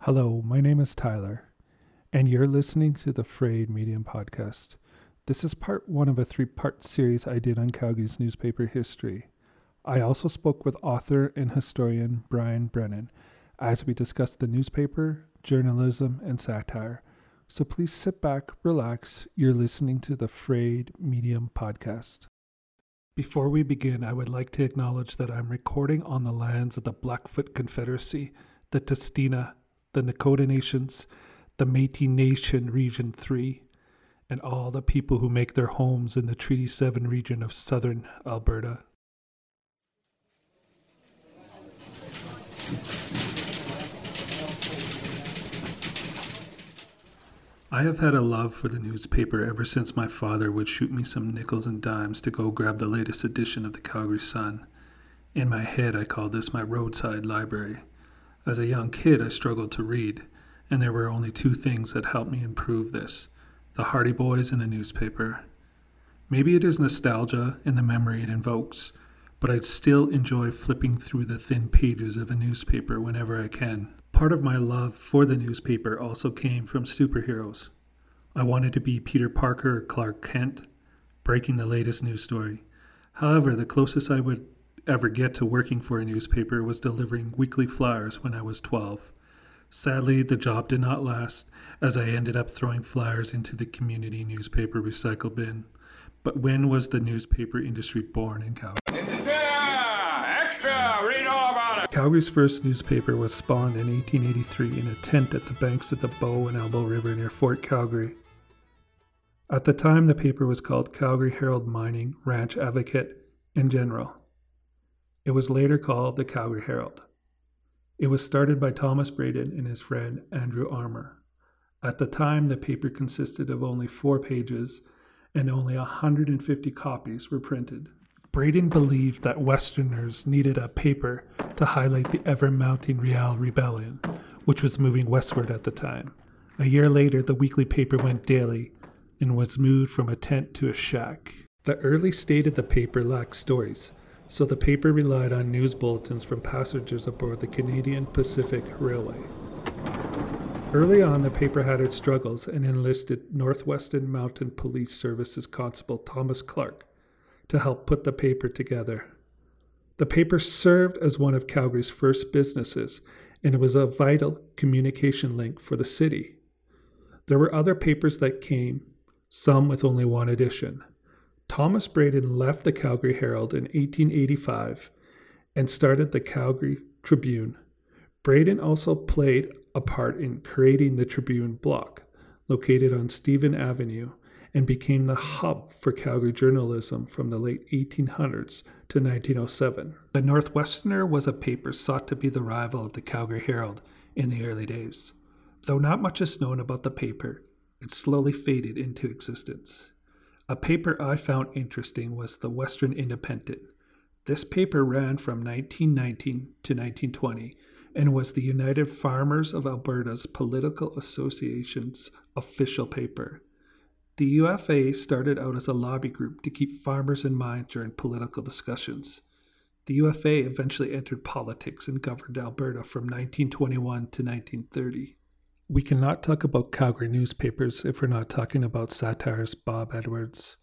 Hello, my name is Tyler, and you're listening to the Frayed Medium Podcast. This is part one of a three part series I did on Calgary's newspaper history. I also spoke with author and historian Brian Brennan as we discussed the newspaper, journalism, and satire. So please sit back, relax. You're listening to the Frayed Medium Podcast. Before we begin, I would like to acknowledge that I'm recording on the lands of the Blackfoot Confederacy, the Tsuut'ina, the Nakoda Nations, the Metis Nation Region 3, and all the people who make their homes in the Treaty 7 region of southern Alberta. I have had a love for the newspaper ever since my father would shoot me some nickels and dimes to go grab the latest edition of the Calgary Sun. In my head, I called this my roadside library. As a young kid, I struggled to read, and there were only two things that helped me improve this the Hardy Boys, and the newspaper. Maybe it is nostalgia and the memory it invokes, but I'd still enjoy flipping through the thin pages of a newspaper whenever I can. Part of my love for the newspaper also came from superheroes. I wanted to be Peter Parker or Clark Kent, breaking the latest news story. However, the closest I would ever get to working for a newspaper was delivering weekly flyers when I was 12. Sadly, the job did not last, as I ended up throwing flyers into the community newspaper recycle bin. But when was the newspaper industry born in? Yeah, extra! Read! Calgary's first newspaper was spawned in 1883 in a tent at the banks of the Bow and Elbow River near Fort Calgary. At the time, the paper was called Calgary Herald Mining, Ranch Advocate, and General. It was later called the Calgary Herald. It was started by Thomas Braden and his friend Andrew Armour. At the time, the paper consisted of only four pages and only 150 copies were printed. Braden believed that Westerners needed a paper to highlight the ever mounting Riel Rebellion, which was moving westward at the time. A year later, the weekly paper went daily and was moved from a tent to a shack. The early state of the paper lacked stories, so the paper relied on news bulletins from passengers aboard the Canadian Pacific Railway. Early on, the paper had its struggles and enlisted Northwestern Mountain Police Services Constable Thomas Clark to help put the paper together. The paper served as one of Calgary's first businesses, and it was a vital communication link for the city. There were other papers that came, some with only one edition. Thomas Braden left the Calgary Herald in 1885 and started the Calgary Tribune. Braden also played a part in creating the Tribune block, located on Stephen Avenue, and became the hub for Calgary journalism from the late 1800s to 1907. The Northwesterner was a paper sought to be the rival of the Calgary Herald in the early days. Though not much is known about the paper, it slowly faded into existence. A paper I found interesting was the Western Independent. This paper ran from 1919 to 1920 and was the United Farmers of Alberta's Political Association's official paper. The UFA started out as a lobby group to keep farmers in mind during political discussions. The UFA eventually entered politics and governed Alberta from 1921 to 1930. We cannot talk about Calgary newspapers if we're not talking about satirist Bob Edwards.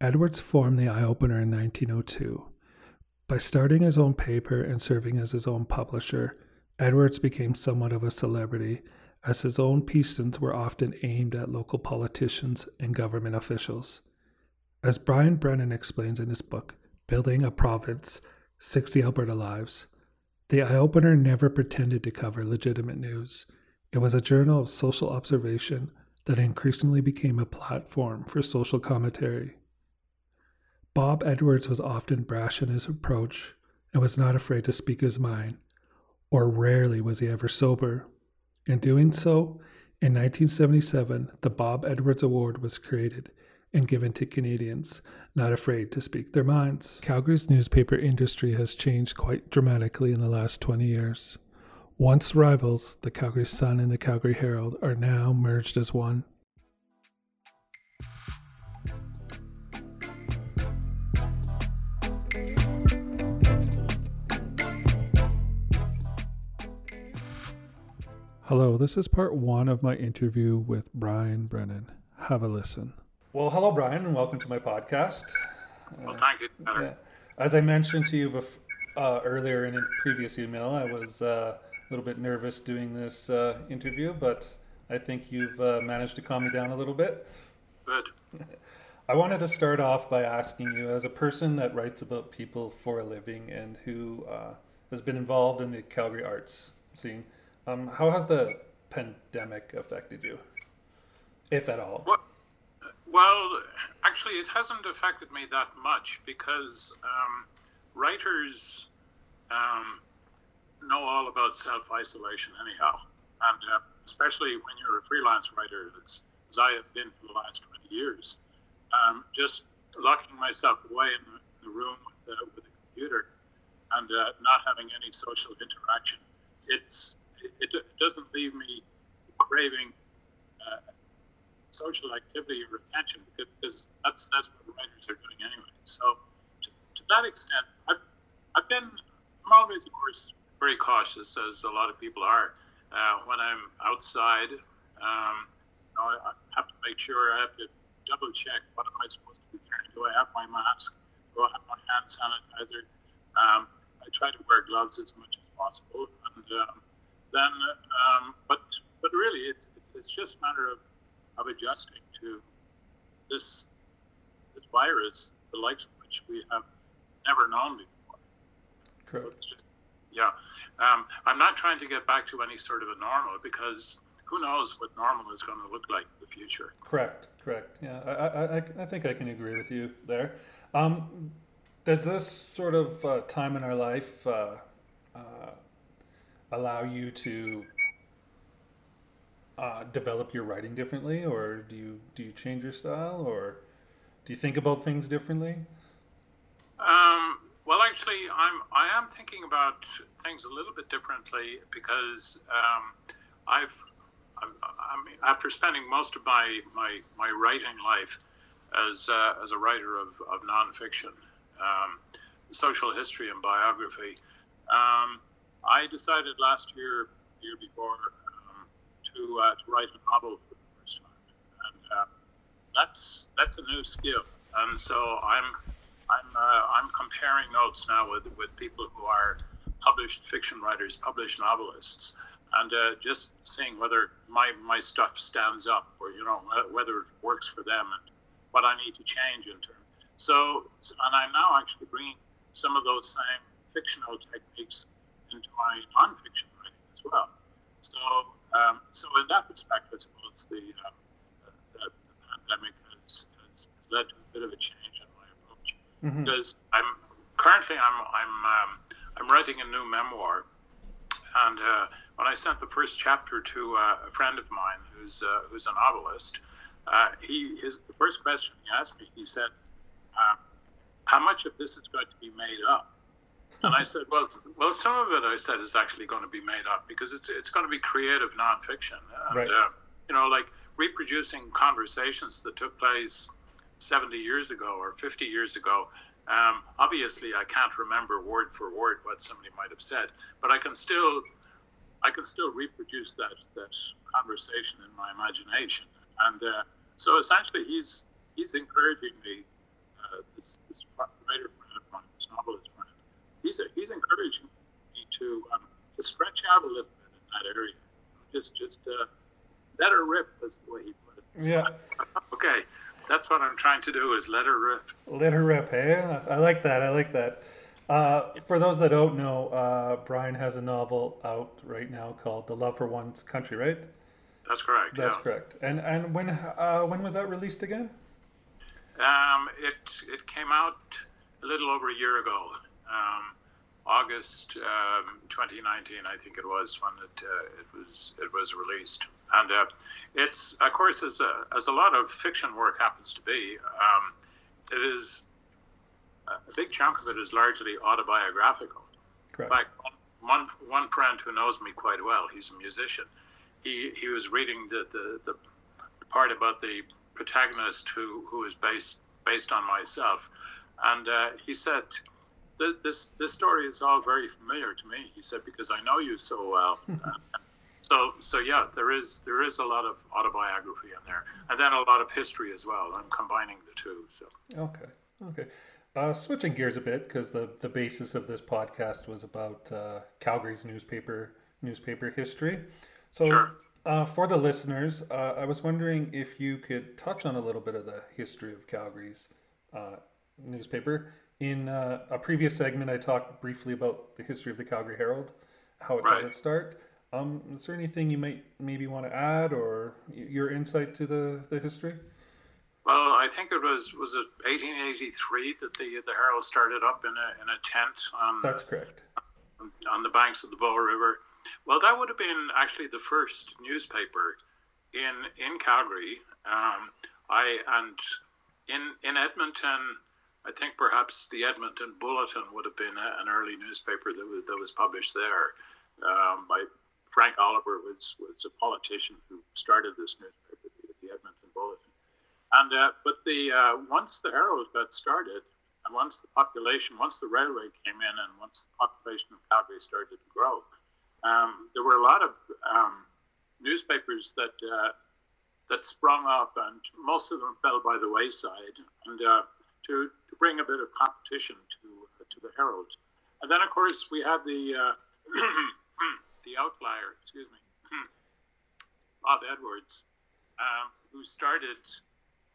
Edwards formed the Eye Opener in 1902. By starting his own paper and serving as his own publisher, Edwards became somewhat of a celebrity, as his own pieces were often aimed at local politicians and government officials. As Brian Brennan explains in his book, Building a Province 60 Alberta Lives, the Eye Opener never pretended to cover legitimate news. It was a journal of social observation that increasingly became a platform for social commentary. Bob Edwards was often brash in his approach and was not afraid to speak his mind, or rarely was he ever sober. In doing so, in 1977, the Bob Edwards Award was created and given to Canadians not afraid to speak their minds. Calgary's newspaper industry has changed quite dramatically in the last 20 years. Once rivals, the Calgary Sun and the Calgary Herald are now merged as one. Hello, this is part one of my interview with Brian Brennan. Have a listen. Well, hello, Brian, and welcome to my podcast. Well, thank you. Yeah. As I mentioned to you bef- uh, earlier in a previous email, I was uh, a little bit nervous doing this uh, interview, but I think you've uh, managed to calm me down a little bit. Good. I wanted to start off by asking you, as a person that writes about people for a living and who uh, has been involved in the Calgary arts scene, um, how has the pandemic affected you, if at all? Well, actually, it hasn't affected me that much because um, writers um, know all about self isolation, anyhow. And uh, especially when you're a freelance writer, as, as I have been for the last 20 years, um, just locking myself away in the, room with the, with the computer and uh, not having any social interaction, it's it, it doesn't leave me craving uh, social activity or attention because that's that's what writers are doing anyway. So to, to that extent, I've I've been I'm always of course very cautious as a lot of people are uh, when I'm outside. Um, you know, I, I have to make sure I have to double check what am I supposed to be carrying. Do I have my mask? Do I have my hand sanitizer? Um, I try to wear gloves as much as possible and. Um, then, um, but but really, it's it's just a matter of, of adjusting to this this virus, the likes of which we have never known before. Correct. So just, yeah, um, I'm not trying to get back to any sort of a normal because who knows what normal is going to look like in the future. Correct, correct. Yeah, I, I, I think I can agree with you there. Um, does this sort of uh, time in our life uh, uh, allow you to uh, develop your writing differently, or do you do you change your style, or do you think about things differently? Um, well, actually, I'm I am thinking about things a little bit differently because um, I've I, I mean, after spending most of my my, my writing life as uh, as a writer of, of nonfiction, um, social history and biography. I decided last year, year before, um, to uh, to write a novel for the first time, and uh, that's that's a new skill. And so I'm I'm uh, I'm comparing notes now with with people who are published fiction writers, published novelists, and uh, just seeing whether my my stuff stands up, or you know whether it works for them, and what I need to change in terms. So, and I'm now actually bringing some of those same fictional techniques into my nonfiction writing as well. So, um, so in that respect, I suppose the, uh, the, the pandemic has, has, has, led to a bit of a change in my approach. Mm-hmm. Because I'm currently I'm I'm um, I'm writing a new memoir, and uh, when I sent the first chapter to uh, a friend of mine who's uh, who's a novelist, uh, he his the first question he asked me, he said, uh, "How much of this is going to be made up?" And I said, well, well, some of it I said is actually going to be made up because it's it's going to be creative nonfiction. And, right. Uh, you know, like reproducing conversations that took place 70 years ago or 50 years ago. Um, obviously, I can't remember word for word what somebody might have said, but I can still, I can still reproduce that that conversation in my imagination. And uh, so, essentially, he's he's encouraging me, uh, this, this writer friend of mine, this novelist he's a, he's encouraging me to um, to stretch out a little bit in that area. Just just uh, let her rip is the way he put it. So yeah. okay, that's what I'm trying to do is let her rip. Let her rip. Hey, I like that. I like that. Uh, for those that don't know, uh, Brian has a novel out right now called "The Love for One's Country," right? That's correct. That's yeah. correct. And and when uh, when was that released again? Um, it it came out a little over a year ago um, August um, 2019, I think it was when it uh, it was it was released, and uh, it's of course as a, as a lot of fiction work happens to be, um, it is a big chunk of it is largely autobiographical. Correct. In fact, one one friend who knows me quite well, he's a musician. He he was reading the the, the part about the protagonist who who is based based on myself, and uh, he said. This this story is all very familiar to me. He said because I know you so well. so so yeah, there is there is a lot of autobiography in there, and then a lot of history as well. I'm combining the two. So okay, okay. Uh, switching gears a bit because the, the basis of this podcast was about uh, Calgary's newspaper newspaper history. So, Sure. uh, for the listeners, uh, I was wondering if you could touch on a little bit of the history of Calgary's uh, newspaper. In uh, a previous segment, I talked briefly about the history of the Calgary Herald, how it Right. got its start. Um, is there anything you might maybe want to add or your insight to the, the history? Well, I think it was was it 1883 that the the Herald started up in a in a tent on That's correct. on the banks of the Bow River. Well, that would have been actually the first newspaper in in Calgary. Um, I and in in Edmonton, I think perhaps the Edmonton Bulletin would have been a, an early newspaper that was, that was published there um, by Frank Oliver was was a politician who started this newspaper, the, the Edmonton Bulletin. And uh, but the uh, once the Herald got started, and once the population, once the railway came in, and once the population of Calgary started to grow, um, there were a lot of um, newspapers that uh, that sprung up, and most of them fell by the wayside. And uh, to to bring a bit of competition to to the Herald, and then of course we had the uh, the outlier, excuse me, Bob Edwards, um, who started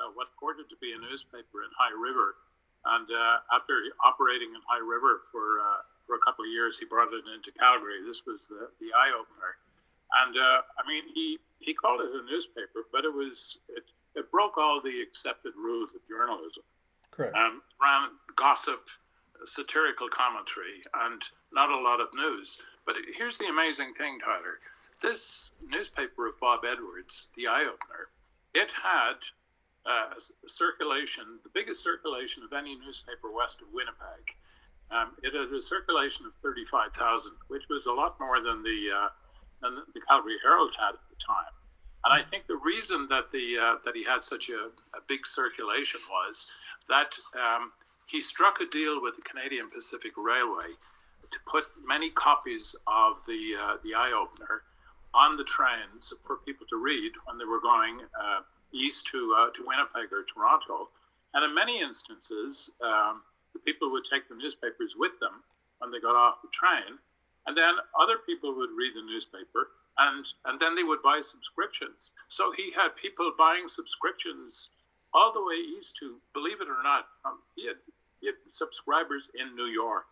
uh, what purported to be a newspaper in High River. And uh, after operating in High River for uh, for a couple of years, he brought it into Calgary. This was the, the eye opener. And uh, I mean, he, he called it a newspaper, but it was it, it broke all the accepted rules of journalism. Correct. Um, ran gossip, satirical commentary, and not a lot of news. But here's the amazing thing, Tyler. This newspaper of Bob Edwards, the eye opener, it had uh, circulation, the biggest circulation of any newspaper west of Winnipeg. Um, it had a circulation of 35,000, which was a lot more than the, uh, than the Calgary Herald had at the time. And I think the reason that the uh, that he had such a, a big circulation was that um, he struck a deal with the Canadian Pacific Railway to put many copies of the uh, the eye opener on the trains for people to read when they were going uh, east to uh, to Winnipeg or Toronto. And in many instances, um, the people would take the newspapers with them when they got off the train, and then other people would read the newspaper, and and then they would buy subscriptions. So he had people buying subscriptions all the way east to, believe it or not, um, he, had, he had subscribers in New York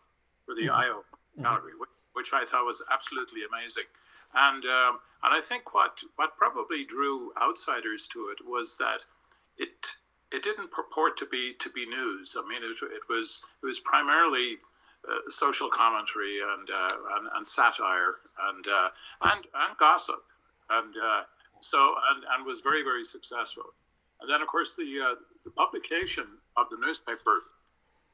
for the IO Calgary, which, which I thought was absolutely amazing. And um, and I think what what probably drew outsiders to it was that it it didn't purport to be to be news. I mean, it, it was it was primarily uh, social commentary and, uh, and and satire and uh, and and gossip, and uh, so and, and was very very successful. And then of course the uh, the publication of the newspaper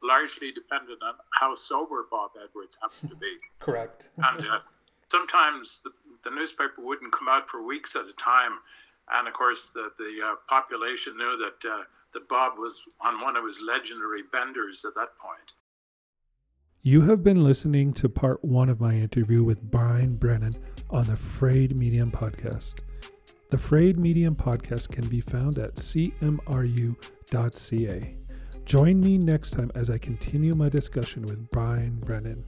largely depended on how sober Bob Edwards happened to be Correct. and uh, sometimes the, the newspaper wouldn't come out for weeks at a time. And of course, the the uh, population knew that uh, that Bob was on one of his legendary benders at that point. You have been listening to part one of my interview with Brian Brennan on the Frayed Medium podcast. The Frayed Medium podcast can be found at cmru.ca. Join me next time as I continue my discussion with Brian Brennan.